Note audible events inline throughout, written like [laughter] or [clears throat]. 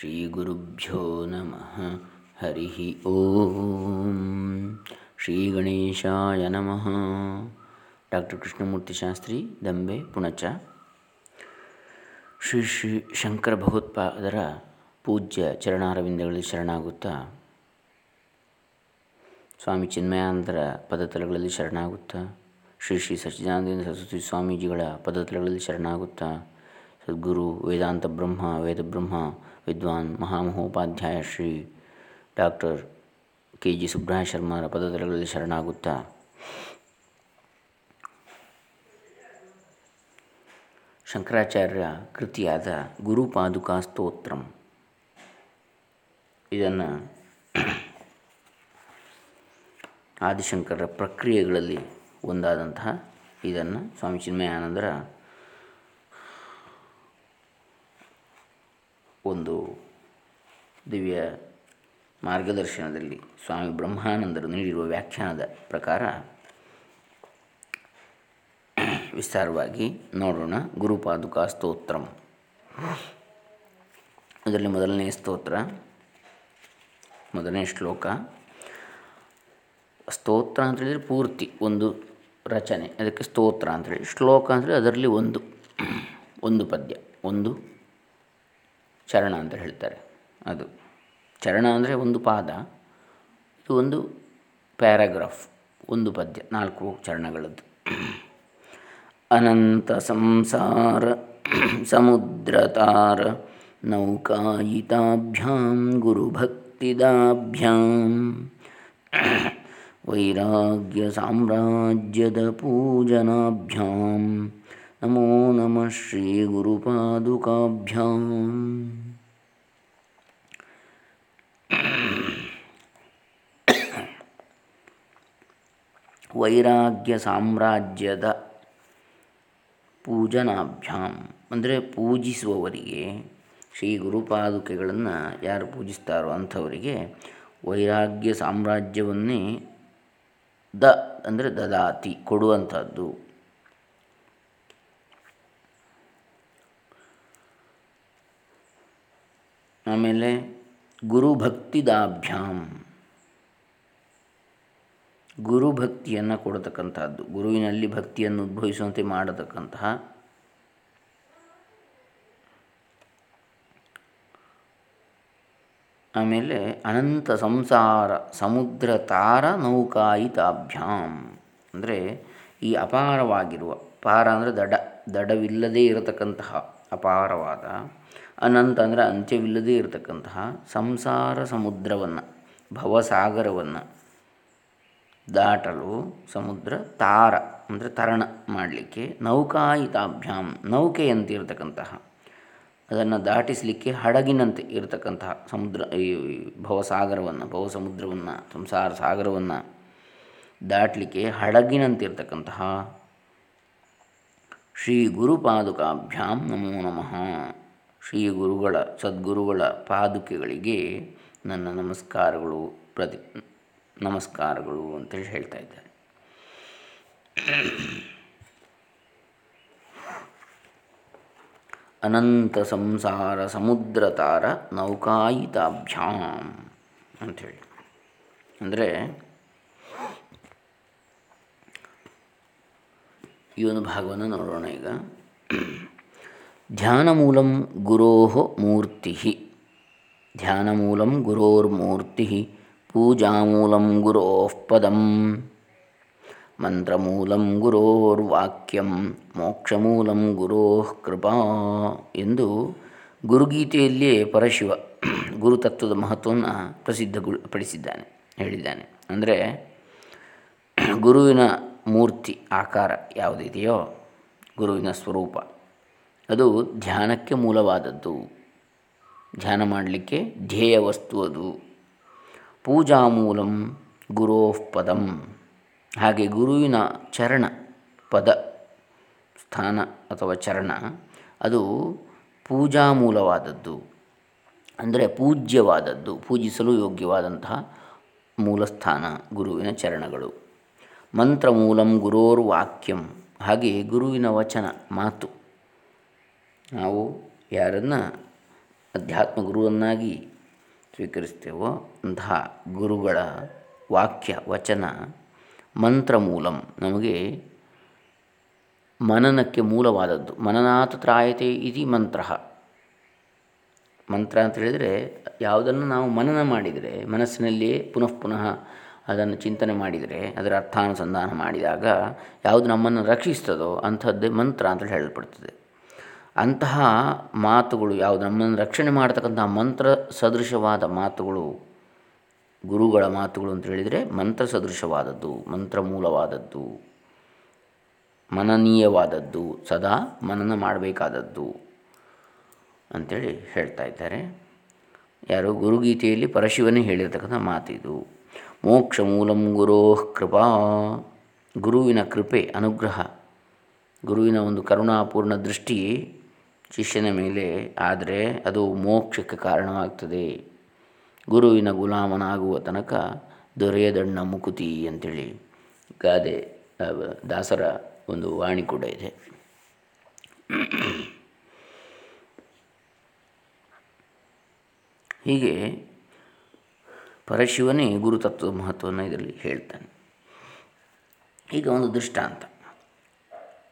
ಶ್ರೀಗುರುಭ್ಯೋ ನಮಃ ಹರಿ ಓಂ ಶ್ರೀ ಗಣೇಶಾಯ ನಮಃ ಡಾಕ್ಟರ್ ಕೃಷ್ಣಮೂರ್ತಿ ಶಾಸ್ತ್ರಿ ದಂಬೆ ಪುಣಚ ಶ್ರೀ ಶ್ರೀ ಶಂಕರ ಭಗವತ್ಪಾದರ ಪೂಜ್ಯ ಚರಣಾರವಿಂದಗಳಲ್ಲಿ ಶರಣಾಗುತ್ತಾ, ಸ್ವಾಮಿ ಚಿನ್ಮಯಾಂತರ ಪದತಲಗಳಲ್ಲಿ ಶರಣಾಗುತ್ತಾ, ಶ್ರೀ ಶ್ರೀ ಸಚ್ಚಿದಾನಂದ ಸರಸ್ವತಿ ಸ್ವಾಮೀಜಿಗಳ ಪದತಲಗಳಲ್ಲಿ ಶರಣಾಗುತ್ತಾ, ಸದ್ಗುರು ವೇದಾಂತ ಬ್ರಹ್ಮ ವೇದಬ್ರಹ್ಮ ವಿದ್ವಾನ್ Mahamahopadhyaya Shri doctor K G Subraya ಶರ್ಮರ ಪದತಲಗಳಲ್ಲಿ ಶರಣಾಗುತ್ತಾ. ಶಂಕರಾಚಾರ್ಯ ಕೃತಿಯಾದ ಗುರುಪಾದುಕಾ ಸ್ತೋತ್ರಂ. ಇದನ್ನು ಆದಿಶಂಕರರ ಪ್ರಕ್ರಿಯೆಗಳಲ್ಲಿ ಒಂದಾದಂತಹ ಇದನ್ನು ಸ್ವಾಮಿ ಚಿನ್ಮಯಾನಂದರ ಒಂದು ದಿವ್ಯ ಮಾರ್ಗದರ್ಶನದಲ್ಲಿ ಸ್ವಾಮಿ ಬ್ರಹ್ಮಾನಂದರು ನೀಡಿರುವ ವ್ಯಾಖ್ಯಾನದ ಪ್ರಕಾರ ವಿಸ್ತಾರವಾಗಿ ನೋಡೋಣ. ಗುರುಪಾದುಕಾ ಸ್ತೋತ್ರಂ. ಅದರಲ್ಲಿ ಮೊದಲನೇ ಸ್ತೋತ್ರ, ಮೊದಲನೇ ಶ್ಲೋಕ. ಸ್ತೋತ್ರ ಅಂತ ಹೇಳಿದರೆ ಪೂರ್ತಿ, ಒಂದು ರಚನೆ, ಅದಕ್ಕೆ ಸ್ತೋತ್ರ ಅಂತೇಳಿ ಶ್ಲೋಕ ಅಂದರೆ ಅದರಲ್ಲಿ ಒಂದು ಒಂದು ಪದ್ಯ, ಒಂದು ಚರಣ ಅಂತ ಹೇಳ್ತಾರೆ. ಅದು ಚರಣ ಅಂದರೆ ಒಂದು ಪಾದ, ಇದು ಒಂದು ಪ್ಯಾರಾಗ್ರಾಫ್, ಒಂದು ಪದ್ಯ, ನಾಲ್ಕು ಚರಣಗಳದ್ದು. ಅನಂತ ಸಂಸಾರ, ಸಮುದ್ರತಾರ, ನೌಕಾಯಿತಾಭ್ಯಾಂ, ಗುರುಭಕ್ತಿದಾಭ್ಯಾಂ, ವೈರಾಗ್ಯ ಸಾಮ್ರಾಜ್ಯದ ಪೂಜನಾಭ್ಯಾಂ. ನಮೋ ನಮಃ ಶ್ರೀ ಗುರುಪಾದುಕಾಭ್ಯಾಂ ವೈರಾಗ್ಯ ಸಾಮ್ರಾಜ್ಯದ ಪೂಜನಾಭ್ಯಾಂ ಅಂದರೆ ಪೂಜಿಸುವವರಿಗೆ, ಶ್ರೀ ಗುರುಪಾದುಕೆಗಳನ್ನು ಯಾರು ಪೂಜಿಸ್ತಾರೋ ಅಂಥವರಿಗೆ ವೈರಾಗ್ಯ ಸಾಮ್ರಾಜ್ಯವನ್ನೇ ದ ಅಂದರೆ ದದಾತಿ ಕೊಡುವಂಥದ್ದು. ಆಮೇಲೆ ಗುರುಭಕ್ತಿದಾಭ್ಯಾಂ. ಗುರುಭಕ್ತಿಯನ್ನು ಕೊಡತಕ್ಕಂಥದ್ದು, ಗುರುವಿನಲ್ಲಿ ಭಕ್ತಿಯನ್ನು ಉದ್ಭವಿಸುವಂತೆ ಮಾಡತಕ್ಕಂತಹ ಆಮೇಲೆ ಅನಂತ ಸಂಸಾರ, ಸಮುದ್ರ ತಾರ ನೌಕಾಯಿತಾಭ್ಯಾಮ್ ಅಂದರೆ ಈ ಅಪಾರವಾಗಿರುವ ಪಾರ ಅಂದರೆ ದಡ, ದಡವಿಲ್ಲದೇ ಇರತಕ್ಕಂತಹ ಅಪಾರವಾದ ಅನಂತ ಅಂದರೆ ಅಂತ್ಯವಿಲ್ಲದೇ ಇರತಕ್ಕಂತಹ ಸಂಸಾರ ಸಮುದ್ರವನ್ನು, ಭವಸಾಗರವನ್ನು ದಾಟಲು ಸಮುದ್ರ ತಾರ ಅಂದರೆ ತರಣ ಮಾಡಲಿಕ್ಕೆ ನೌಕಾಯಿತಾಭ್ಯಾಂ ನೌಕೆಯಂತೆ ಇರತಕ್ಕಂತಹ, ಅದನ್ನು ದಾಟಿಸಲಿಕ್ಕೆ ಹಡಗಿನಂತೆ ಇರತಕ್ಕಂತಹ ಸಮುದ್ರ, ಈ ಭವಸಾಗರವನ್ನು, ಭವಸಮುದ್ರವನ್ನು, ಸಂಸಾರ ಸಾಗರವನ್ನು ದಾಟಲಿಕ್ಕೆ ಹಡಗಿನಂತೆ ಇರತಕ್ಕಂತಹ ಶ್ರೀ ಗುರುಪಾದುಕಾಭ್ಯಾಂ ನಮೋ ನಮಃ. ಶ್ರೀ ಗುರುಗಳ ಸದ್ಗುರುಗಳ ಪಾದುಕೆಗಳಿಗೆ ನನ್ನ ನಮಸ್ಕಾರಗಳು, ಪ್ರತಿ ನಮಸ್ಕಾರಗಳು ಅಂತೇಳಿ ಹೇಳ್ತಾ ಇದ್ದಾರೆ. ಅನಂತ ಸಂಸಾರ ಸಮುದ್ರ ತಾರ ನೌಕಾಯಿತಾಭ್ಯಾಮ್ ಅಂಥೇಳಿ ಅಂದರೆ ಈ ಒಂದು ಭಾಗವನ್ನು ನೋಡೋಣ ಈಗ. ಧ್ಯಾನಮೂಲಂ ಗುರೋ ಮೂರ್ತಿ ಧ್ಯಾನಮೂಲಂ ಗುರೋರ್ಮೂರ್ತಿ ಪೂಜಾಮೂಲಂ ಗುರೋ ಪದಂ ಮಂತ್ರಮೂಲಂ ಗುರೋರ್ವಾಕ್ಯಂ. ಮೋಕ್ಷಮೂಲಂ ಗುರೋ ಕೃಪಾ ಎಂದು ಗುರುಗೀತೆಯಲ್ಲಿಯೇ ಪರಶಿವ [clears throat] ಗುರುತತ್ವದ ಮಹತ್ವವನ್ನು ಪ್ರಸಿದ್ಧಪಡಿಸಿದ್ದಾನೆ ಹೇಳಿದ್ದಾನೆ. ಅಂದರೆ [clears throat] ಗುರುವಿನ ಮೂರ್ತಿ, ಆಕಾರ ಯಾವುದಿದೆಯೋ ಗುರುವಿನ ಸ್ವರೂಪ. ಅದು ಧ್ಯಾನಕ್ಕೆ ಮೂಲವಾದದ್ದು. ಧ್ಯಾನ ಮಾಡಲಿಕ್ಕೆ ಧ್ಯೇಯ ವಸ್ತು ಅದು ಪೂಜಾಮೂಲಂ ಗುರೋಃ ಪದಂ. ಹಾಗೆ ಗುರುವಿನ ಚರಣ, ಪದ, ಸ್ಥಾನ ಅಥವಾ ಚರಣ, ಅದು ಪೂಜಾ ಮೂಲವಾದದ್ದು. ಅಂದರೆ ಪೂಜ್ಯವಾದದ್ದು, ಪೂಜಿಸಲು ಯೋಗ್ಯವಾದಂತಹ ಮೂಲಸ್ಥಾನ ಗುರುವಿನ ಚರಣಗಳು. ಮಂತ್ರಮೂಲಂ ಗುರೋರ್ ವಾಕ್ಯಂ ಹಾಗೆ ಗುರುವಿನ ವಚನ, ಮಾತು. ನಾವು ಯಾರನ್ನು ಅಧ್ಯಾತ್ಮ ಗುರುವನ್ನಾಗಿ ಸ್ವೀಕರಿಸ್ತೇವೋ ಅಂತಹ ಗುರುಗಳ ವಾಕ್ಯ, ವಚನ ಮಂತ್ರ ಮೂಲಂ ನಮಗೆ ಮನನಕ್ಕೆ ಮೂಲವಾದದ್ದು. ಮನನಾಥ ತ್ರಾಯತೆ ಇತಿ ಮಂತ್ರ. ಮಂತ್ರ ಅಂತ ಹೇಳಿದರೆ ಯಾವುದನ್ನು ನಾವು ಮನನ ಮಾಡಿದರೆ, ಮನಸ್ಸಿನಲ್ಲಿಯೇ ಪುನಃ ಪುನಃ ಅದನ್ನು ಚಿಂತನೆ ಮಾಡಿದರೆ, ಅದರ ಅರ್ಥಾನುಸಂಧಾನ ಮಾಡಿದಾಗ ಯಾವುದು ನಮ್ಮನ್ನು ರಕ್ಷಿಸ್ತದೋ ಅಂಥದ್ದೇ ಮಂತ್ರ ಅಂತ ಹೇಳಲ್ಪಡ್ತದೆ. ಅಂತಹ ಮಾತುಗಳು ಯಾವುದು? ನಮ್ಮನ್ನು ರಕ್ಷಣೆ ಮಾಡತಕ್ಕಂತಹ ಮಂತ್ರ ಸದೃಶವಾದ ಮಾತುಗಳು, ಗುರುಗಳ ಮಾತುಗಳು ಅಂತ ಹೇಳಿದರೆ ಮಂತ್ರ ಸದೃಶವಾದದ್ದು, ಮಂತ್ರ ಮೂಲವಾದದ್ದು, ಮನನೀಯವಾದದ್ದು, ಸದಾ ಮನನ ಮಾಡಬೇಕಾದದ್ದು ಅಂಥೇಳಿ ಹೇಳ್ತಾ ಇದ್ದಾರೆ. ಯಾರು? ಗುರುಗೀತೆಯಲ್ಲಿ ಪರಶಿವನೇ ಹೇಳಿರ್ತಕ್ಕಂಥ ಮಾತಿದು. ಮೋಕ್ಷ ಮೂಲಂ ಗುರೋ ಕೃಪಾ. ಗುರುವಿನ ಕೃಪೆ, ಅನುಗ್ರಹ. ಗುರುವಿನ ಒಂದು ಕರುಣಾಪೂರ್ಣ ದೃಷ್ಟಿ ಶಿಷ್ಯನ ಮೇಲೆ ಆದರೆ ಅದು ಮೋಕ್ಷಕ್ಕೆ ಕಾರಣವಾಗ್ತದೆ. ಗುರುವಿನ ಗುಲಾಮನಾಗುವ ತನಕ ದೊರೆಯದಣ್ಣ ಮುಕುತಿ ಅಂತೇಳಿ ಗಾದೆ ದಾಸರ ಒಂದು ವಾಣಿ ಕೂಡ ಇದೆ. ಹೀಗೆ ಪರಶಿವನೇ ಗುರುತತ್ವದ ಮಹತ್ವವನ್ನು ಇದರಲ್ಲಿ ಹೇಳ್ತಾನೆ. ಈಗ ಒಂದು ದೃಷ್ಟಾಂತ.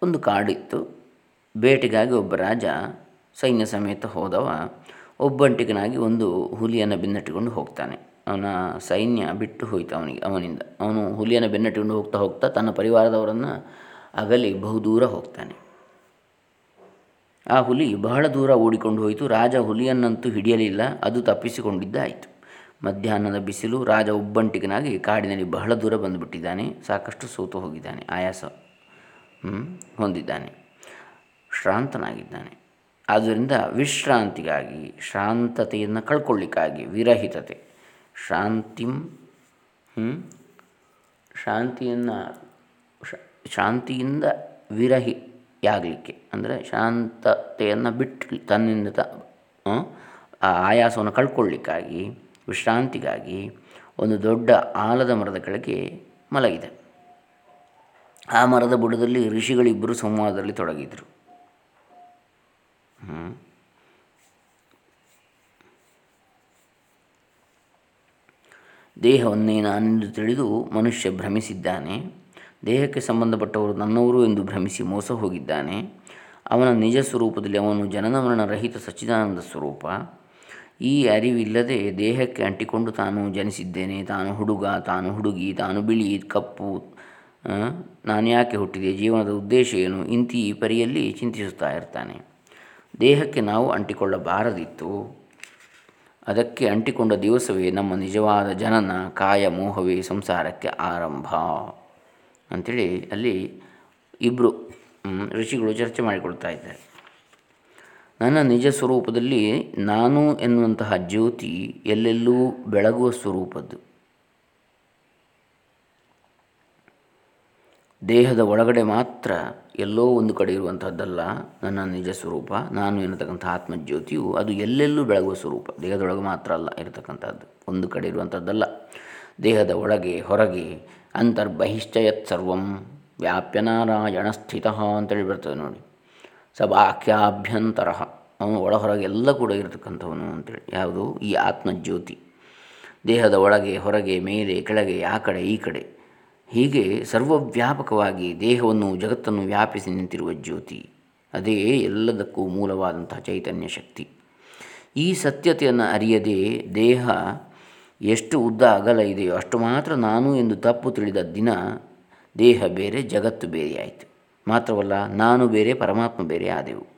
ಒಂದು ಕಾಡಿತ್ತು. ಬೇಟೆಗಾಗಿ ಒಬ್ಬ ರಾಜ ಸೈನ್ಯ ಸಮೇತ ಹೋದವ. ಒಬ್ಬಂಟಿಗನಾಗಿ ಒಂದು ಹುಲಿಯನ್ನು ಬೆನ್ನಟ್ಟಿಕೊಂಡು ಹೋಗ್ತಾನೆ. ಅವನ ಸೈನ್ಯ ಬಿಟ್ಟು ಹೋಯಿತು ಅವನಿಗೆ, ಅವನಿಂದ. ಅವನು ಹುಲಿಯನ್ನು ಬೆನ್ನಟ್ಟಿಕೊಂಡು ಹೋಗ್ತಾ ಹೋಗ್ತಾ ತನ್ನ ಪರಿವಾರದವರನ್ನು ಅಗಲಿ ಬಹುದೂರ ಹೋಗ್ತಾನೆ. ಆ ಹುಲಿ ಬಹಳ ದೂರ ಓಡಿಕೊಂಡು ಹೋಯಿತು. ರಾಜ ಹುಲಿಯನ್ನಂತೂ ಹಿಡಿಯಲಿಲ್ಲ, ಅದು ತಪ್ಪಿಸಿಕೊಂಡಿದ್ದಾಯಿತು. ಮಧ್ಯಾಹ್ನದ ಬಿಸಿಲು, ರಾಜ ಒಬ್ಬಂಟಿಗನಾಗಿ ಕಾಡಿನಲ್ಲಿ ಬಹಳ ದೂರ ಬಂದುಬಿಟ್ಟಿದ್ದಾನೆ. ಸಾಕಷ್ಟು ಸೋತು ಹೋಗಿದ್ದಾನೆ, ಆಯಾಸ ಹೊಂದಿದ್ದಾನೆ. ಶ್ರಾಂತನಾಗಿದ್ದಾನೆ. ಆದ್ದರಿಂದ ವಿಶ್ರಾಂತಿಗಾಗಿ ಶಾಂತತೆಯನ್ನು ಕಳ್ಕೊಳ್ಳಿಕ್ಕಾಗಿ ವಿರಹಿತತೆ. ಶಾಂತಿಂ ಶಾಂತಿಯನ್ನು ಶಾಂತಿಯಿಂದ ವಿರಹಿಯಾಗಲಿಕ್ಕೆ, ಅಂದರೆ ಶಾಂತತೆಯನ್ನು ಬಿಟ್ಟು ತನ್ನಿಂದ ತ ಆ ಆಯಾಸವನ್ನು ಕಳ್ಕೊಳ್ಳಿಕ್ಕಾಗಿ, ವಿಶ್ರಾಂತಿಗಾಗಿ ಒಂದು ದೊಡ್ಡ ಆಲದ ಮರದ ಕೆಳಗೆ ಮಲಗಿದೆ. ಆ ಮರದ ಬುಡದಲ್ಲಿ ಋಷಿಗಳಿಬ್ಬರು ಸಂವಾದದಲ್ಲಿ ತೊಡಗಿದರು. ದೇಹವನ್ನೇ ನಾನೆಂದು ತಿಳಿದು ಮನುಷ್ಯ ಭ್ರಮಿಸಿದ್ದಾನೆ. ದೇಹಕ್ಕೆ ಸಂಬಂಧಪಟ್ಟವರು ನನ್ನವರು ಎಂದು ಭ್ರಮಿಸಿ ಮೋಸ ಹೋಗಿದ್ದಾನೆ. ಅವನ ನಿಜ ಸ್ವರೂಪದಲ್ಲಿ ಅವನು ಜನನ ಮರಣ ರಹಿತ ಸಚ್ಚಿದಾನಂದ ಸ್ವರೂಪ. ಈ ಅರಿವಿಲ್ಲದೆ ದೇಹಕ್ಕೆ ಅಂಟಿಕೊಂಡು ತಾನು ಜನಿಸಿದ್ದೇನೆ. ತಾನು ಹುಡುಗ, ತಾನು ಹುಡುಗಿ, ತಾನು ಬಿಳಿ, ಕಪ್ಪು ನಾನು ಯಾಕೆ ಹುಟ್ಟಿದೆ, ಜೀವನದ ಉದ್ದೇಶ ಏನು? ಇಂತಿ ಪರಿಯಲ್ಲಿ ಚಿಂತಿಸುತ್ತಾ ಇರ್ತಾನೆ. ದೇಹಕ್ಕೆ ನಾವು ಅಂಟಿಕೊಳ್ಳಬಾರದಿತ್ತು. ಅದಕ್ಕೆ ಅಂಟಿಕೊಂಡ ದಿವಸವೇ ನಮ್ಮ ನಿಜವಾದ ಜನನ, ಕಾಯ, ಮೋಹವೇ ಸಂಸಾರಕ್ಕೆ ಆರಂಭ. ಅಂಥೇಳಿ ಅಲ್ಲಿ ಇಬ್ಬರು ಋಷಿಗಳು ಚರ್ಚೆ ಮಾಡಿಕೊಳ್ತಾ ಇದ್ದಾರೆ. ನನ್ನ ನಿಜ ಸ್ವರೂಪದಲ್ಲಿ ನಾನು ಎನ್ನುವಂತಹ ಜ್ಯೋತಿ ಎಲ್ಲೆಲ್ಲೂ ಬೆಳಗುವ ಸ್ವರೂಪದ್ದು. ದೇಹದ ಒಳಗಡೆ ಮಾತ್ರ ಎಲ್ಲೋ ಒಂದು ಕಡೆ ಇರುವಂಥದ್ದಲ್ಲ ನನ್ನ ನಿಜ ಸ್ವರೂಪ, ನಾನು ಎನ್ನತಕ್ಕಂಥ ಆತ್ಮಜ್ಯೋತಿಯು ಅದು ಎಲ್ಲೆಲ್ಲೂ ಬೆಳಗುವ ಸ್ವರೂಪ. ದೇಹದೊಳಗೆ ಮಾತ್ರ ಅಲ್ಲ ಇರತಕ್ಕಂಥದ್ದು ಒಂದು ಕಡೆ ಇರುವಂಥದ್ದಲ್ಲ ದೇಹದ ಒಳಗೆ, ಹೊರಗೆ ಅಂತರ್ಬಹಿಶ್ಚಯತ್ ಸರ್ವಂ ವ್ಯಾಪ್ಯನಾರಾಯಣ ಸ್ಥಿತ ಅಂತೇಳಿ ಬರ್ತದೆ ನೋಡಿ. ಸಭಾಖ್ಯಾಭ್ಯಂತರ ಅವನು ಒಳ ಹೊರಗೆ ಎಲ್ಲ ಕೂಡ ಇರತಕ್ಕಂಥವನು ಅಂತೇಳಿ. ಯಾವುದು? ಈ ಆತ್ಮಜ್ಯೋತಿ. ದೇಹದ ಒಳಗೆ, ಹೊರಗೆ, ಮೇಲೆ, ಕೆಳಗೆ, ಆ ಕಡೆ, ಈ ಕಡೆ. ಹೀಗೆ ಸರ್ವವ್ಯಾಪಕವಾಗಿ ದೇಹವನ್ನು ಜಗತ್ತನ್ನು ವ್ಯಾಪಿಸಿ ನಿಂತಿರುವ ಜ್ಯೋತಿ. ಅದೇ ಎಲ್ಲದಕ್ಕೂ ಮೂಲವಾದಂತಹ ಚೈತನ್ಯ ಶಕ್ತಿ. ಈ ಸತ್ಯತೆಯನ್ನು ಅರಿಯದೆ ದೇಹ ಎಷ್ಟು ಉದ್ದ ಅಗಲ ಇದೆಯೋ ಅಷ್ಟು ಮಾತ್ರ ನಾನು ಎಂದು ತಪ್ಪು ತಿಳಿದ ದಿನ ದೇಹ ಬೇರೆ, ಜಗತ್ತು ಬೇರೆಯಾಯಿತು. ಮಾತ್ರವಲ್ಲ, ನಾನು ಬೇರೆ, ಪರಮಾತ್ಮ ಬೇರೆ ಆದೆವು.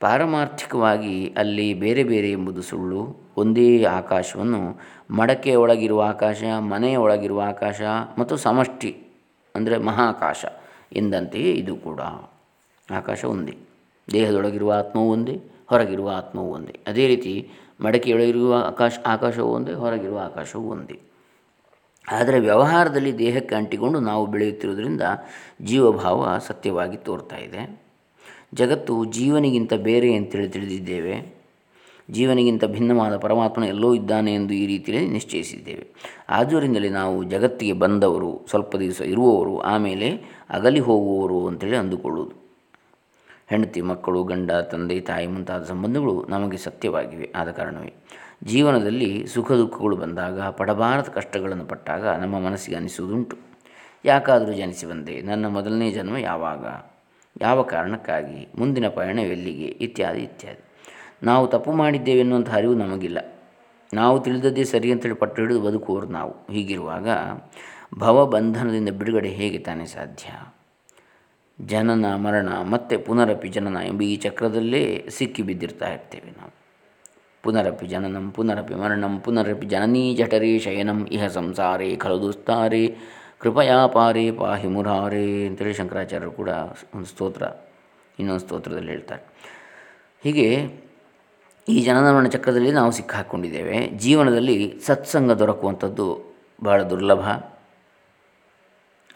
ಪಾರಮಾರ್ಥಿಕವಾಗಿ ಅಲ್ಲಿ ಬೇರೆ ಬೇರೆ ಎಂಬುದು ಸುಳ್ಳು. ಒಂದೇ ಆಕಾಶವನ್ನು, ಮಡಕೆ ಒಳಗಿರುವ ಆಕಾಶ, ಮನೆಯ ಒಳಗಿರುವ ಆಕಾಶ ಮತ್ತು ಸಮಷ್ಟಿ ಅಂದರೆ ಮಹಾಕಾಶ ಎಂದಂತೆಯೇ ಇದು ಕೂಡ. ಆಕಾಶ ಒಂದೇ, ದೇಹದೊಳಗಿರುವ ಆತ್ಮವು ಒಂದೇ, ಹೊರಗಿರುವ ಆತ್ಮವು ಒಂದೇ. ಅದೇ ರೀತಿ ಮಡಕೆಯೊಳಗಿರುವ ಆಕಾಶ, ಆಕಾಶವೂ ಒಂದೇ, ಹೊರಗಿರುವ ಆಕಾಶವೂ ಒಂದೇ. ಆದರೆ ವ್ಯವಹಾರದಲ್ಲಿ ದೇಹಕ್ಕೆ ಅಂಟಿಕೊಂಡು ನಾವು ಬೆಳೆಯುತ್ತಿರುವುದರಿಂದ ಜೀವಭಾವ ಸತ್ಯವಾಗಿ ತೋರ್ತಾ ಇದೆ. ಜಗತ್ತು ಜೀವನಿಗಿಂತ ಬೇರೆ ಅಂತೇಳಿ ತಿಳಿದಿದ್ದೇವೆ. ಜೀವನಿಗಿಂತ ಭಿನ್ನವಾದ ಪರಮಾತ್ಮನ ಎಲ್ಲೋ ಇದ್ದಾನೆ ಎಂದು ಈ ರೀತಿಯಲ್ಲಿ ನಿಶ್ಚಯಿಸಿದ್ದೇವೆ. ಆದ್ದರಿಂದಲೇ ನಾವು ಜಗತ್ತಿಗೆ ಬಂದವರು, ಸ್ವಲ್ಪ ದಿವಸ ಇರುವವರು, ಆಮೇಲೆ ಅಗಲಿ ಹೋಗುವವರು ಅಂತೇಳಿ ಅಂದುಕೊಳ್ಳುವುದು. ಹೆಂಡತಿ, ಮಕ್ಕಳು, ಗಂಡ, ತಂದೆ, ತಾಯಿ ಮುಂತಾದ ಸಂಬಂಧಗಳು ನಮಗೆ ಸತ್ಯವಾಗಿವೆ. ಆದ ಕಾರಣವೇ ಜೀವನದಲ್ಲಿ ಸುಖ ದುಃಖಗಳು ಬಂದಾಗ, ಪಡಬಾರದ ಕಷ್ಟಗಳನ್ನು ಪಟ್ಟಾಗ ನಮ್ಮ ಮನಸ್ಸಿಗೆ ಅನಿಸುವುದುಂಟು. ಯಾಕಾದರೂ ಜನಿಸಿ ಬಂದೆ, ನನ್ನ ಮೊದಲನೇ ಜನ್ಮ ಯಾವಾಗ? ಯಾವ ಕಾರಣಕ್ಕಾಗಿ ಮುಂದಿನ ಪಯಣವೆಲ್ಲಿಗೆ ಇತ್ಯಾದಿ ಇತ್ಯಾದಿ. ನಾವು ತಪ್ಪು ಮಾಡಿದ್ದೇವೆ ಎನ್ನುವಂಥ ಅರಿವು ನಮಗಿಲ್ಲ. ನಾವು ತಿಳಿದದ್ದೇ ಸರಿ ಅಂತೇಳಿ ಪಟ್ಟು ಹಿಡಿದು ಬದುಕುವರು ನಾವು. ಹೀಗಿರುವಾಗ ಭವಬಂಧನದಿಂದ ಬಿಡುಗಡೆ ಹೇಗೆ ತಾನೇ ಸಾಧ್ಯ? ಜನನ, ಮರಣ, ಮತ್ತೆ ಪುನರಪಿ ಜನನ ಎಂಬ ಈ ಚಕ್ರದಲ್ಲೇ ಸಿಕ್ಕಿ ಬಿದ್ದಿರ್ತಾ ಇರ್ತೇವೆ ನಾವು. ಪುನರಪಿ ಜನನಂ, ಪುನರಪಿ ಮರಣಂ, ಪುನರಪಿ ಜನನೀ ಜಠರೇ ಶಯನಂ, ಇಹ ಸಂಸಾರೇ ಖಲು ದುಸ್ತಾರೆ ಕೃಪಯಾ ಪಾರಿ ಪಾಹಿ ಮುರಾರೇ ಅಂತೇಳಿ ಶಂಕರಾಚಾರ್ಯರು ಕೂಡ ಒಂದು ಸ್ತೋತ್ರ, ಇನ್ನೊಂದು ಸ್ತೋತ್ರದಲ್ಲಿ ಹೇಳ್ತಾರೆ. ಹೀಗೆ ಈ ಜನನರಣ ಚಕ್ರದಲ್ಲಿ ನಾವು ಸಿಕ್ಕಾಕ್ಕೊಂಡಿದ್ದೇವೆ ಜೀವನದಲ್ಲಿ ಸತ್ಸಂಗ ದೊರಕುವಂಥದ್ದು ಬಹಳ ದುರ್ಲಭ.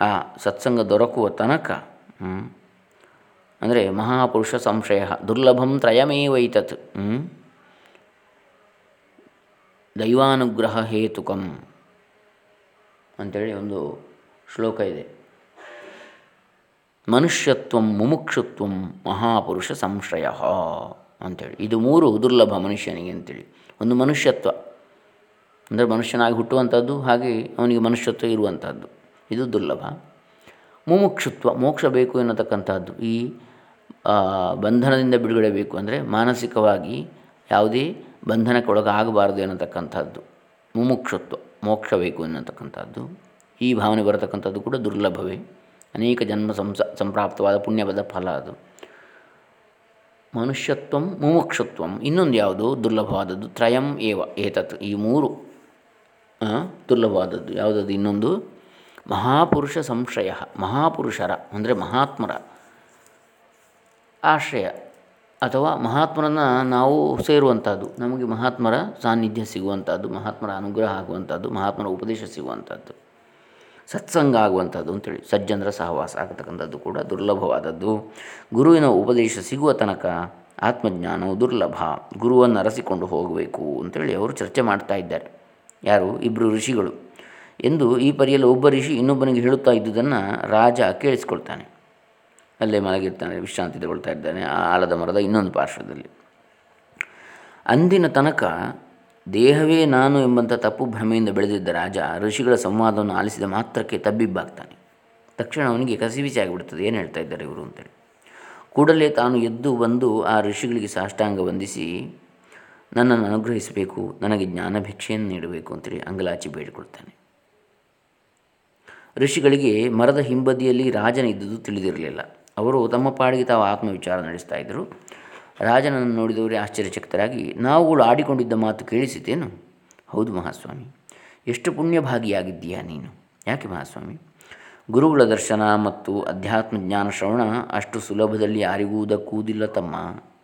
ಆ ಸತ್ಸಂಗ ದೊರಕುವ ತನಕ ಅಂದರೆ ಮಹಾಪುರುಷ ಸಂಶಯ, ದುರ್ಲಭಂ ತ್ರಯಮೇವೈತತ್ ದೈವಾನುಗ್ರಹ ಹೇತುಕಂ ಅಂಥೇಳಿ ಒಂದು ಶ್ಲೋಕ ಇದೆ. ಮನುಷ್ಯತ್ವ ಮುಮುಕ್ಷುತ್ವ ಮಹಾಪುರುಷ ಸಂಶಯ ಅಂಥೇಳಿ ಇದು ಮೂರು ದುರ್ಲಭ ಮನುಷ್ಯನಿಗೆ ಅಂತೇಳಿ. ಒಂದು ಮನುಷ್ಯತ್ವ. ಅಂದರೆ ಮನುಷ್ಯನಾಗಿ ಹುಟ್ಟುವಂಥದ್ದು ಹಾಗೆ ಅವನಿಗೆ ಮನುಷ್ಯತ್ವ ಇರುವಂಥದ್ದು. ಇದು ದುರ್ಲಭ. ಮುಮುಕ್ಷುತ್ವ, ಮೋಕ್ಷ ಬೇಕು ಎನ್ನತಕ್ಕಂಥದ್ದು. ಈ ಬಂಧನದಿಂದ ಬಿಡುಗಡೆ ಬೇಕು ಅಂದರೆ ಮಾನಸಿಕವಾಗಿ ಯಾವುದೇ ಬಂಧನಕ್ಕೊಳಗಾಗಬಾರದು ಎನ್ನತಕ್ಕಂಥದ್ದು. ಮುಮುಕ್ಷತ್ವ, ಮೋಕ್ಷ ಬೇಕು ಎನ್ನತಕ್ಕಂಥದ್ದು. ಈ ಭಾವನೆ ಬರತಕ್ಕಂಥದ್ದು ಕೂಡ ದುರ್ಲಭವೇ. ಅನೇಕ ಜನ್ಮ ಸಂಸ, ಸಂಪ್ರಾಪ್ತವಾದ ಪುಣ್ಯವಾದ ಫಲ ಅದು. ಮನುಷ್ಯತ್ವ ಮುಮುಕ್ಷತ್ವ. ಇನ್ನೊಂದು ಯಾವುದು? ದುರ್ಲಭವಾದದ್ದು. ತ್ರಯಂ ಏವ, ಏತತ್. ಈ ಮೂರು ದುರ್ಲಭವಾದದ್ದು. ಯಾವುದದು? ಇನ್ನೊಂದು, ಮಹಾಪುರುಷ ಸಂಶಯ ಮಹಾಪುರುಷರ, ಅಂದರೆ ಮಹಾತ್ಮರ ಆಶ್ರಯ. ಅಥವಾ ಮಹಾತ್ಮರನ್ನು ನಾವು ಸೇರುವಂಥದ್ದು. ನಮಗೆ ಮಹಾತ್ಮರ ಸಾನ್ನಿಧ್ಯ ಸಿಗುವಂಥದ್ದು. ಮಹಾತ್ಮರ ಅನುಗ್ರಹ ಆಗುವಂಥದ್ದು. ಮಹಾತ್ಮರ ಉಪದೇಶ ಸಿಗುವಂಥದ್ದು. ಸತ್ಸಂಗ ಆಗುವಂಥದ್ದು ಅಂತೇಳಿ ಸಜ್ಜನರ ಸಹವಾಸ ಆಗತಕ್ಕಂಥದ್ದು ಕೂಡ ದುರ್ಲಭವಾದದ್ದು. ಗುರುವಿನ ಉಪದೇಶ ಸಿಗುವ ತನಕ ಆತ್ಮಜ್ಞಾನವು ದುರ್ಲಭ. ಗುರುವನ್ನು ಅರಸಿಕೊಂಡು ಹೋಗಬೇಕು ಅಂತೇಳಿ ಅವರು ಚರ್ಚೆ ಮಾಡ್ತಾ ಇದ್ದಾರೆ. ಯಾರು? ಇಬ್ಬರು ಋಷಿಗಳು. ಎಂದು ಈ ಪರಿಯಲ್ಲಿ ಒಬ್ಬ ಋಷಿ ಇನ್ನೊಬ್ಬನಿಗೆ ಹೇಳುತ್ತಾ ಇದ್ದುದನ್ನು ರಾಜ ಕೇಳಿಸ್ಕೊಳ್ತಾನೆ. ಅಲ್ಲೇ ಮಲಗಿರ್ತಾನೆ, ವಿಶ್ರಾಂತಿ ತಗೊಳ್ತಾ ಇದ್ದಾನೆ, ಆ ಆಲದ ಮರದ ಇನ್ನೊಂದು ಪಾರ್ಶ್ವದಲ್ಲಿ. ಅಂದಿನ ತನಕ ದೇಹವೇ ನಾನು ಎಂಬಂಥ ತಪ್ಪು ಭ್ರಮೆಯಿಂದ ಬೆಳೆದಿದ್ದ ರಾಜ ಋಷಿಗಳ ಸಂವಾದವನ್ನು ಆಲಿಸಿದ ಮಾತ್ರಕ್ಕೆ ತಬ್ಬಿಬ್ಬಾಗ್ತಾನೆ. ತಕ್ಷಣ ಅವನಿಗೆ ಕಸಿವಿಸಿ ಆಗಿಬಿಡ್ತದೆ. ಏನು ಹೇಳ್ತಾ ಇದ್ದಾರೆ ಇವರು ಅಂತೇಳಿ. ಕೂಡಲೇ ತಾನು ಎದ್ದು ಬಂದು ಆ ಋಷಿಗಳಿಗೆ ಸಾಷ್ಟಾಂಗ ವಂದಿಸಿ, ನನ್ನನ್ನು ಅನುಗ್ರಹಿಸಬೇಕು, ನನಗೆ ಜ್ಞಾನ ಭಿಕ್ಷೆಯನ್ನು ನೀಡಬೇಕು ಅಂತೇಳಿ ಅಂಗಲಾಚಿ ಬೇಡಿಕೊಳ್ತಾನೆ. ಋಷಿಗಳಿಗೆ ಮರದ ಹಿಂಬದಿಯಲ್ಲಿ ರಾಜನ ಇದ್ದುದು ತಿಳಿದಿರಲಿಲ್ಲ. ಅವರು ತಮ್ಮ ಪಾಡಿಗೆ ತಾವು ಆತ್ಮವಿಚಾರ ನಡೆಸ್ತಾ ಇದ್ದರು. ರಾಜನನ್ನು ನೋಡಿದವರೇ ಆಶ್ಚರ್ಯಚಕಿತರಾಗಿ ನಾವುಗಳು ಆಡಿಕೊಂಡಿದ್ದ ಮಾತು ಕೇಳಿಸಿತೇನು? ಹೌದು ಮಹಾಸ್ವಾಮಿ, ಎಷ್ಟು ಪುಣ್ಯಭಾಗಿಯಾಗಿದ್ದೀಯಾ ನೀನು? ಯಾಕೆ ಮಹಾಸ್ವಾಮಿ, ಗುರುಗಳ ದರ್ಶನ ಮತ್ತು ಅಧ್ಯಾತ್ಮ ಜ್ಞಾನ ಶ್ರವಣ ಅಷ್ಟು ಸುಲಭದಲ್ಲಿ ಯಾರಿಗೂ ದಕ್ಕುವುದಿಲ್ಲ ತಮ್ಮ,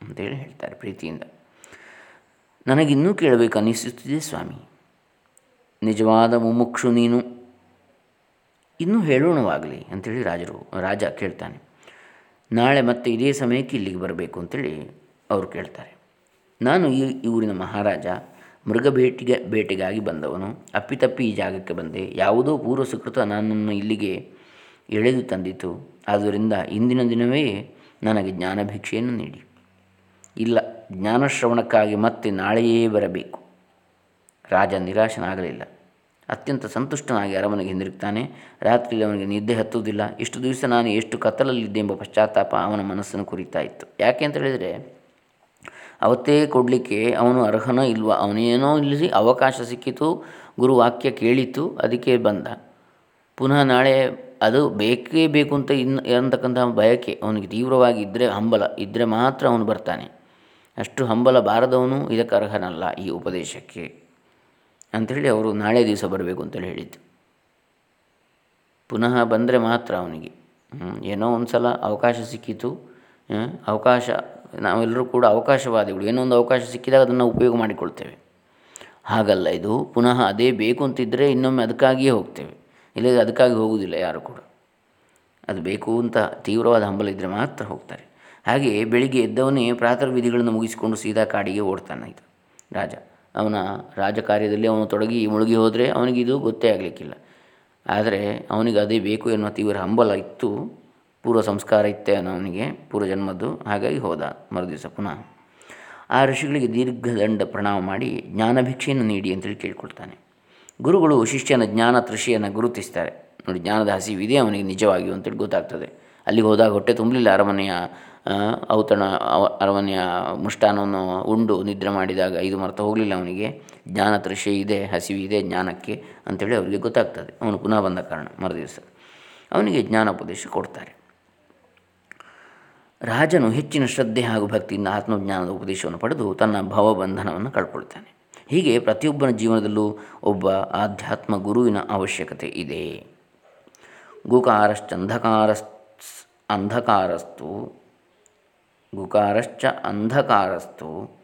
ಅಂತೇಳಿ ಹೇಳ್ತಾರೆ ಪ್ರೀತಿಯಿಂದ. ನನಗಿನ್ನೂ ಕೇಳಬೇಕು ಅನ್ನಿಸುತ್ತಿದೆ ಸ್ವಾಮಿ. ನಿಜವಾದ ಮುಮುಕ್ಷು ನೀನು. ಇನ್ನೂ ಹೇಳೋಣವಾಗಲಿ ಅಂಥೇಳಿ ರಾಜರು, ರಾಜ ಕೇಳ್ತಾನೆ. ನಾಳೆ ಮತ್ತೆ ಇದೇ ಸಮಯಕ್ಕೆ ಇಲ್ಲಿಗೆ ಬರಬೇಕು ಅಂತೇಳಿ ಅವರು ಕೇಳ್ತಾರೆ. ನಾನು ಈ ಊರಿನ ಮಹಾರಾಜ ಮೃಗ ಭೇಟಿಗೆ ಭೇಟಿಗಾಗಿ ಬಂದವನು. ಅಪ್ಪಿತಪ್ಪಿ ಈ ಜಾಗಕ್ಕೆ ಬಂದೆ. ಯಾವುದೋ ಪೂರ್ವ ಸುಕೃತ ನನ್ನನ್ನು ಇಲ್ಲಿಗೆ ಎಳೆದು ತಂದಿತು. ಆದ್ದರಿಂದ ಇಂದಿನ ದಿನವೇ ನನಗೆ ಜ್ಞಾನ ಭಿಕ್ಷೆಯನ್ನು ನೀಡಿ. ಇಲ್ಲ, ಜ್ಞಾನಶ್ರವಣಕ್ಕಾಗಿ ಮತ್ತೆ ನಾಳೆಯೇ ಬರಬೇಕು. ರಾಜ ನಿರಾಶನಾಗಲಿಲ್ಲ. ಅತ್ಯಂತ ಸಂತುಷ್ಟನಾಗಿ ಅರಮನೆಗೆ ಹಿಂದಿರುಗ್ತಾನೆ. ರಾತ್ರಿಯಲ್ಲಿ ಅವನಿಗೆ ನಿದ್ದೆ ಹತ್ತುವುದಿಲ್ಲ. ಇಷ್ಟು ದಿವಸ ನಾನು ಎಷ್ಟು ಕತ್ತಲಲ್ಲಿದ್ದೆ ಎಂಬ ಪಶ್ಚಾತ್ತಾಪ ಅವನ ಮನಸ್ಸನ್ನು ಕುರಿತಾ ಇತ್ತು. ಯಾಕೆ ಅಂತ ಹೇಳಿದರೆ, ಅವತ್ತೇ ಕೊಡಲಿಕ್ಕೆ ಅವನು ಅರ್ಹನೋ ಇಲ್ವ ಅವನೇನೋ ಇಲ್ಲಿ ಅವಕಾಶ ಸಿಕ್ಕಿತು, ಗುರು ವಾಕ್ಯ ಕೇಳಿತು, ಅದಕ್ಕೆ ಬಂದ. ಪುನಃ ನಾಳೆ ಅದು ಬೇಕೇ ಬೇಕು ಅಂತ ಇನ್ನು ಅಂತಕ್ಕಂಥ ಬಯಕೆ, ಅವನಿಗೆ ತೀವ್ರವಾಗಿ ಇದ್ದರೆ ಹಂಬಲ ಇದ್ದರೆ ಮಾತ್ರ ಅವನು ಬರ್ತಾನೆ. ಅಷ್ಟು ಹಂಬಲ ಬಾರದವನು ಇದಕ್ಕೆ ಅರ್ಹನಲ್ಲ ಈ ಉಪದೇಶಕ್ಕೆ. ಅಂಥೇಳಿ ಅವರು ನಾಳೆ ದಿವಸ ಬರಬೇಕು ಅಂತೇಳಿ ಹೇಳಿದ್ದು. ಪುನಃ ಬಂದರೆ ಮಾತ್ರ ಅವನಿಗೆ. ಏನೋ ಒಂದು ಸಲ ಅವಕಾಶ ಸಿಕ್ಕಿತು. ಅವಕಾಶ, ನಾವೆಲ್ಲರೂ ಕೂಡ ಅವಕಾಶವಾದಿಗಳು. ಏನೋ ಒಂದು ಅವಕಾಶ ಸಿಕ್ಕಿದಾಗ ಅದನ್ನು ಉಪಯೋಗ ಮಾಡಿಕೊಳ್ತೇವೆ. ಹಾಗಲ್ಲ ಇದು. ಪುನಃ ಅದೇ ಬೇಕು ಅಂತಿದ್ದರೆ ಇನ್ನೊಮ್ಮೆ ಅದಕ್ಕಾಗಿಯೇ ಹೋಗ್ತೇವೆ. ಇಲ್ಲದೆ ಅದಕ್ಕಾಗಿ ಹೋಗುವುದಿಲ್ಲ ಯಾರು ಕೂಡ. ಅದು ಬೇಕು ಅಂತ ತೀವ್ರವಾದ ಹಂಬಲ ಇದ್ದರೆ ಮಾತ್ರ ಹೋಗ್ತಾರೆ. ಹಾಗೆ ಬೆಳಿಗ್ಗೆ ಎದ್ದವನೇ ಪ್ರಾತರ್ ವಿಧಿಗಳನ್ನು ಮುಗಿಸಿಕೊಂಡು ಸೀದಾ ಕಾಡಿಗೆ ಓಡ್ತಾನೆ ಇದು ರಾಜ. ಅವನ ರಾಜಕಾರ್ಯದಲ್ಲಿ ಅವನು ತೊಡಗಿ ಮುಳುಗಿ ಹೋದರೆ ಅವನಿಗಿದು ಗೊತ್ತೇ ಆಗಲಿಕ್ಕಿಲ್ಲ. ಆದರೆ ಅವನಿಗೆ ಅದೇ ಬೇಕು ಎನ್ನುವ ತೀವ್ರ ಹಂಬಲ ಇತ್ತು. ಪೂರ್ವ ಸಂಸ್ಕಾರ ಇತ್ತೆ ಅವನಿಗೆ ಪೂರ್ವಜನ್ಮದ್ದು ಹಾಗಾಗಿ ಹೋದ ಮರುದಿವಸ ಪುನಃ. ಆ ಋಷಿಗಳಿಗೆ ದೀರ್ಘದಂಡ ಪ್ರಣಾಮ ಮಾಡಿ ಜ್ಞಾನಭಿಕ್ಷೆಯನ್ನು ನೀಡಿ ಅಂತೇಳಿ ಕೇಳ್ಕೊಳ್ತಾನೆ. ಗುರುಗಳು ಶಿಷ್ಯನ ಜ್ಞಾನ ತೃಷಿಯನ್ನು ಗುರುತಿಸ್ತಾರೆ ನೋಡಿ, ಜ್ಞಾನದ ಹಸಿವಿದೆ ಅವನಿಗೆ ನಿಜವಾಗಿಯೂ ಅಂತೇಳಿ ಗೊತ್ತಾಗ್ತದೆ. ಅಲ್ಲಿಗೆ ಹೋದಾಗ ಹೊಟ್ಟೆ ತುಂಬಲಿಲ್ಲ, ಅರಮನೆಯ ಔತಣ ಅರಮನೆಯ ಮುಷ್ಟಾನವನ್ನು ಉಂಡು ನಿದ್ರೆ ಮಾಡಿದಾಗ ಇದು ಮರ್ತ ಹೋಗಲಿಲ್ಲ ಅವನಿಗೆ. ಜ್ಞಾನ ತೃಷೆ ಇದೆ ಹಸಿವಿದೆ ಜ್ಞಾನಕ್ಕೆ ಅಂಥೇಳಿ ಅವರಿಗೆ ಗೊತ್ತಾಗ್ತದೆ. ಅವನು ಪುನಃ ಬಂದ ಕಾರಣ ಮರುದಿವಸ. ಅವನಿಗೆ ಜ್ಞಾನೋಪದೇಶ ಕೊಡ್ತಾರೆ. ರಾಜನು ಹೆಚ್ಚಿನ ಶ್ರದ್ಧೆ ಹಾಗೂ ಭಕ್ತಿಯಿಂದ ಆತ್ಮಜ್ಞಾನದ ಉಪದೇಶವನ್ನು ಪಡೆದು ತನ್ನ ಭವಬಂಧನವನ್ನು ಕಳ್ಕೊಳ್ತಾನೆ ಹೀಗೆ ಪ್ರತಿಯೊಬ್ಬನ ಜೀವನದಲ್ಲೂ ಒಬ್ಬ ಆಧ್ಯಾತ್ಮ ಗುರುವಿನ ಅವಶ್ಯಕತೆ ಇದೆ. ಗುಕಾರಶ್ಚಂಧಕಾರಸ್, ಅಂಧಕಾರಸ್ತು ಗುಕಾರಶ್ಚ ಅಂಧಕಾರಸ್ತು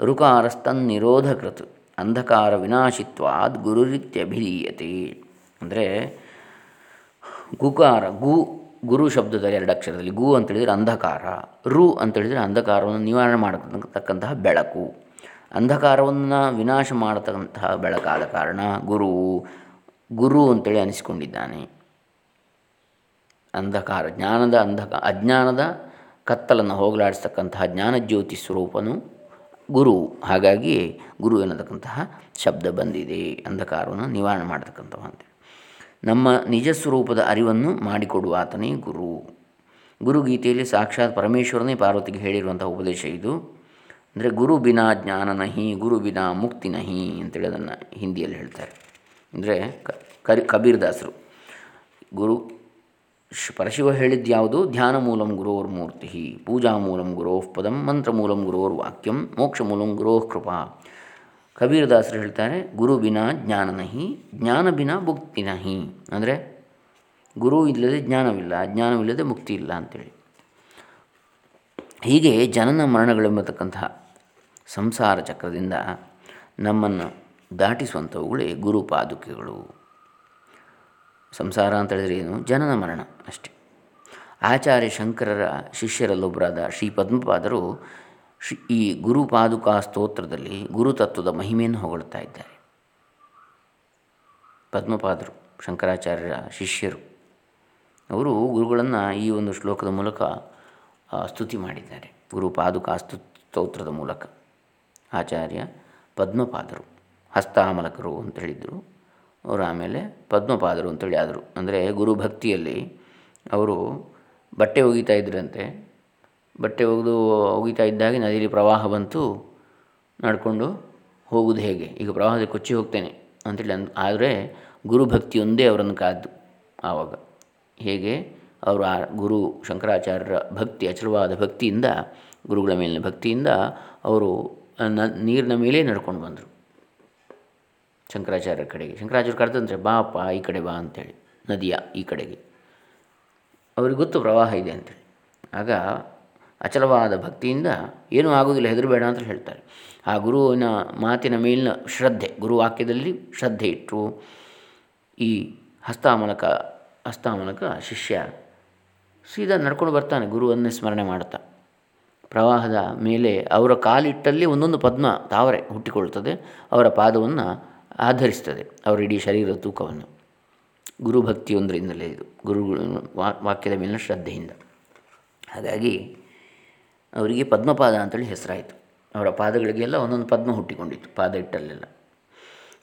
ಋಕಾರಸ್ತನ್ನಿರೋಧಕೃತ್ ಅಂಧಕಾರ ವಿನಾಶಿತ್ವಾದ್ ಗುರುರಿತ್ಯಭಿಧೀಯತೆ ಅಂದರೆ ಗುಕಾರ, ಗು, ಗುರು ಶಬ್ದದಲ್ಲಿ ಎರಡು ಅಕ್ಷರದಲ್ಲಿ ಗು ಅಂತೇಳಿದರೆ ಅಂಧಕಾರ, ರು ಅಂತೇಳಿದರೆ ಅಂಧಕಾರವನ್ನು ನಿವಾರಣೆ ಮಾಡತಕ್ಕಂತಹ ಬೆಳಕು. ಅಂಧಕಾರವನ್ನು ವಿನಾಶ ಮಾಡತಕ್ಕಂತಹ ಬೆಳಕಾದ ಕಾರಣ ಗುರು ಗುರು ಅಂತೇಳಿ ಅನಿಸಿಕೊಂಡಿದ್ದಾನೆ. ಅಂಧಕಾರ, ಜ್ಞಾನದ ಅಂಧಕ, ಅಜ್ಞಾನದ ಕತ್ತಲನ್ನು ಹೋಗಲಾಡಿಸ್ತಕ್ಕಂತಹ ಜ್ಞಾನಜ್ಯೋತಿ ಸ್ವರೂಪನು ಗುರು. ಹಾಗಾಗಿ ಗುರು ಎನ್ನತಕ್ಕಂತಹ ಶಬ್ದ ಬಂದಿದೆ ಅಂಧಕಾರವನ್ನು ನಿವಾರಣೆ ಮಾಡತಕ್ಕಂಥವು ಅಂತೇಳಿ ನಮ್ಮ ನಿಜ ಸ್ವರೂಪದ ಅರಿವನ್ನು ಮಾಡಿಕೊಡುವ ಆತನೇ ಗುರು. ಗುರುಗೀತೆಯಲ್ಲಿ ಸಾಕ್ಷಾತ್ ಪರಮೇಶ್ವರನೇ ಪಾರ್ವತಿಗೆ ಹೇಳಿರುವಂಥ ಉಪದೇಶ ಇದು. ಅಂದರೆ ಗುರು ಬಿನಾ ಜ್ಞಾನ ನಹಿ, ಗುರು ಬಿನಾ ಮುಕ್ತಿ ನಹಿ ಅಂತೇಳಿ ಅದನ್ನು ಹಿಂದಿಯಲ್ಲಿ ಹೇಳ್ತಾರೆ. ಅಂದರೆ ಕಬೀರ್ ದಾಸರು. ಗುರು ಪರಶಿವ ಹೇಳಿದ್ದು ಯಾವುದು? ಧ್ಯಾನ ಮೂಲಂ ಗುರೋರ್ ಮೂರ್ತಿ ಪೂಜಾ ಮೂಲಂ ಗುರೋಃ ಪದಂ, ಮಂತ್ರ ಮೂಲಂ ಗುರೋರ್ ವಾಕ್ಯಂ, ಮೋಕ್ಷ ಮೂಲಂ ಗುರೋಃ ಕೃಪಾ. ಕಬೀರದಾಸರು ಹೇಳ್ತಾರೆ, ಗುರು ಬಿನಾ ಜ್ಞಾನ ನಹಿ, ಜ್ಞಾನ ಬಿನಾ ಮುಕ್ತಿ ನಹಿ. ಅಂದರೆ ಗುರು ಇಲ್ಲದೆ ಜ್ಞಾನವಿಲ್ಲ, ಜ್ಞಾನವಿಲ್ಲದೆ ಮುಕ್ತಿ ಇಲ್ಲ ಅಂತೇಳಿ. ಹೀಗೆ ಜನನ ಮರಣಗಳೆಂಬತಕ್ಕಂತಹ ಸಂಸಾರ ಚಕ್ರದಿಂದ ನಮ್ಮನ್ನು ದಾಟಿಸುವಂಥವುಗಳೇ ಗುರು ಪಾದುಕೆಗಳು. ಸಂಸಾರ ಅಂತ ಹೇಳಿದರೆ ಏನು? ಜನನ ಮರಣ ಅಷ್ಟೆ. ಆಚಾರ್ಯ ಶಂಕರರ ಶಿಷ್ಯರಲ್ಲೊಬ್ಬರಾದ ಶ್ರೀ ಪದ್ಮಪಾದರು ಈ ಗುರುಪಾದುಕಾ ಸ್ತೋತ್ರದಲ್ಲಿ ಗುರುತತ್ವದ ಮಹಿಮೆಯನ್ನು ಹೊಗಳ್ತಾ ಇದ್ದಾರೆ. ಪದ್ಮಪಾದರು, ಶಂಕರಾಚಾರ್ಯರ ಶಿಷ್ಯರು, ಅವರು ಗುರುಗಳನ್ನು ಈ ಒಂದು ಶ್ಲೋಕದ ಮೂಲಕ ಸ್ತುತಿ ಮಾಡಿದ್ದಾರೆ. ಗುರುಪಾದುಕಾ ಸ್ತು ಸ್ತೋತ್ರದ ಮೂಲಕ. ಆಚಾರ್ಯ ಪದ್ಮಪಾದರು, ಹಸ್ತಾಮಲಕರು ಅಂತ ಹೇಳಿದರು. ಅವರು ಆಮೇಲೆ ಪದ್ಮಪಾದರು ಅಂತೇಳಿ ಆದರು. ಅಂದರೆ ಗುರು ಭಕ್ತಿಯಲ್ಲಿ ಅವರು ಬಟ್ಟೆ ಒಗಿತಾ ಇದ್ರಂತೆ. ಬಟ್ಟೆ ಒಗೆದು ಒಗಿತಾ ಇದ್ದಾಗೆ ನದಿಯಲ್ಲಿ ಪ್ರವಾಹ ಬಂತು. ನಡ್ಕೊಂಡು ಹೋಗುವುದು ಹೇಗೆ? ಈಗ ಪ್ರವಾಹದಲ್ಲಿ ಕೊಚ್ಚಿ ಹೋಗ್ತೇನೆ ಅಂತೇಳಿ ಅಂದ್ ಆದರೆ ಗುರುಭಕ್ತಿಯೊಂದೇ ಅವರನ್ನು ಕಾದ್ದು ಆವಾಗ. ಹೇಗೆ? ಅವರು ಆ ಗುರು ಶಂಕರಾಚಾರ್ಯರ ಭಕ್ತಿ, ಅಚಲವಾದ ಭಕ್ತಿಯಿಂದ, ಗುರುಗಳ ಮೇಲಿನ ಭಕ್ತಿಯಿಂದ ಅವರು ನೀರಿನ ಮೇಲೆ ನಡ್ಕೊಂಡು ಬಂದರು. ಶಂಕರಾಚಾರ್ಯರ ಕಡೆಗೆ. ಶಂಕರಾಚಾರ್ಯ ಕರೆದಂದರೆ, ಬಾಪ, ಈ ಕಡೆ ಬಾ ಅಂತೇಳಿ. ನದಿಯ ಈ ಕಡೆಗೆ. ಅವ್ರಿಗೆ ಗೊತ್ತು ಪ್ರವಾಹ ಇದೆ ಅಂತೇಳಿ. ಆಗ ಅಚಲವಾದ ಭಕ್ತಿಯಿಂದ, ಏನೂ ಆಗೋದಿಲ್ಲ, ಹೆದರಬೇಡ ಅಂತ ಹೇಳ್ತಾರೆ. ಆ ಗುರುವಿನ ಮಾತಿನ ಮೇಲಿನ ಶ್ರದ್ಧೆ ಗುರುವಾಕ್ಯದಲ್ಲಿ ಶ್ರದ್ಧೆ ಇಟ್ಟು, ಈ ಹಸ್ತಾಮಲಕ ಹಸ್ತಾಮಲಕ ಶಿಷ್ಯ ಸೀದಾ ನಡ್ಕೊಂಡು ಬರ್ತಾನೆ, ಗುರುವನ್ನೇ ಸ್ಮರಣೆ ಮಾಡ್ತಾ. ಪ್ರವಾಹದ ಮೇಲೆ ಅವರ ಕಾಲಿಟ್ಟಲ್ಲಿ ಒಂದೊಂದು ಪದ್ಮ ತಾವರೆ ಹುಟ್ಟಿಕೊಳ್ಳುತ್ತದೆ. ಅವರ ಪಾದವನ್ನು ಆಧರಿಸ್ತದೆ ಅವರ ಇಡೀ ಶರೀರದ ತೂಕವನ್ನು. ಗುರುಭಕ್ತಿಯೊಂದರಿಂದಲೇ ಇದು. ಗುರುಗಳು ವಾಕ್ಯದ ಮೇಲಿನ ಶ್ರದ್ಧೆಯಿಂದ. ಹಾಗಾಗಿ ಅವರಿಗೆ ಪದ್ಮಪಾದ ಅಂತೇಳಿ ಹೆಸರಾಯಿತು. ಅವರ ಪಾದಗಳಿಗೆಲ್ಲ ಒಂದೊಂದು ಪದ್ಮ ಹುಟ್ಟಿಕೊಂಡಿತ್ತು, ಪಾದ ಇಟ್ಟಲ್ಲೆಲ್ಲ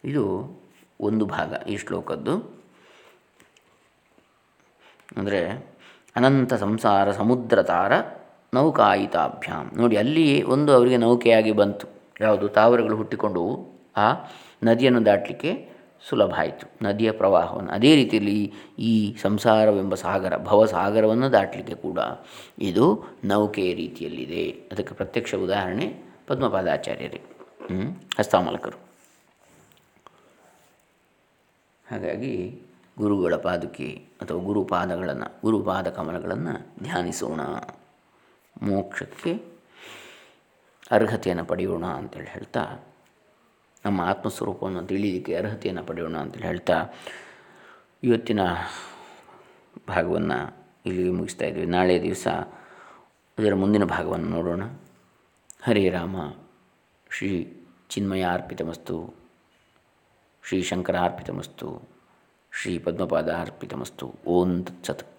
ಇದು ಒಂದು ಭಾಗ ಈ ಶ್ಲೋಕದ್ದು. ಅಂದರೆ ಅನಂತ ಸಂಸಾರ ಸಮುದ್ರ ತಾರ ನೌಕಾಯಿತಾಭ್ಯಾಮ್ ನೋಡಿ, ಅಲ್ಲಿ ಒಂದು ಅವರಿಗೆ ನೌಕೆಯಾಗಿ ಬಂತು. ಯಾವುದು? ತಾವರಗಳು ಹುಟ್ಟಿಕೊಂಡು ಆ ನದಿಯನ್ನು ದಾಟಲಿಕ್ಕೆ ಸುಲಭ ಆಯಿತು. ನದಿಯ ಪ್ರವಾಹವನ್ನು ಅದೇ ರೀತಿಯಲ್ಲಿ ಈ ಸಂಸಾರವೆಂಬ ಸಾಗರ, ಭವಸಾಗರವನ್ನು ದಾಟಲಿಕ್ಕೆ ಕೂಡ ಇದು ನೌಕೆಯ ರೀತಿಯಲ್ಲಿದೆ. ಅದಕ್ಕೆ ಪ್ರತ್ಯಕ್ಷ ಉದಾಹರಣೆ ಪದ್ಮಪಾದಾಚಾರ್ಯರೇ. ಹಸ್ತಾಮಲಕರು. ಹಾಗಾಗಿ ಗುರುಗಳ ಪಾದುಕೆ ಅಥವಾ ಗುರುಪಾದಗಳನ್ನು ಗುರುಪಾದ ಕಮಲಗಳನ್ನು ಧ್ಯಾನಿಸೋಣ. ಮೋಕ್ಷಕ್ಕೆ ಅರ್ಹತೆಯನ್ನು ಪಡೆಯೋಣ ಅಂತೇಳಿ ಹೇಳ್ತಾ ನಮ್ಮ ಆತ್ಮಸ್ವರೂಪವನ್ನು ತಿಳಿಯಲಿಕ್ಕೆ ಅರ್ಹತೆಯನ್ನು ಪಡೆಯೋಣ ಅಂತೇಳಿ ಹೇಳ್ತಾ ಇವತ್ತಿನ ಭಾಗವನ್ನು ಇಲ್ಲಿಗೆ ಮುಗಿಸ್ತಾ ಇದ್ವಿ. ನಾಳೆ ದಿವಸ ಅದರ ಮುಂದಿನ ಭಾಗವನ್ನು ನೋಡೋಣ. ಹರೇ ರಾಮ. ಶ್ರೀ ಚಿನ್ಮಯ ಅರ್ಪಿತಮಸ್ತು ಶ್ರೀ ಶಂಕರ ಅರ್ಪಿತಮಸ್ತು ಶ್ರೀ ಪದ್ಮಪಾದ ಅರ್ಪಿತಮಸ್ತು ಓಂ ತತ್ಸತ್.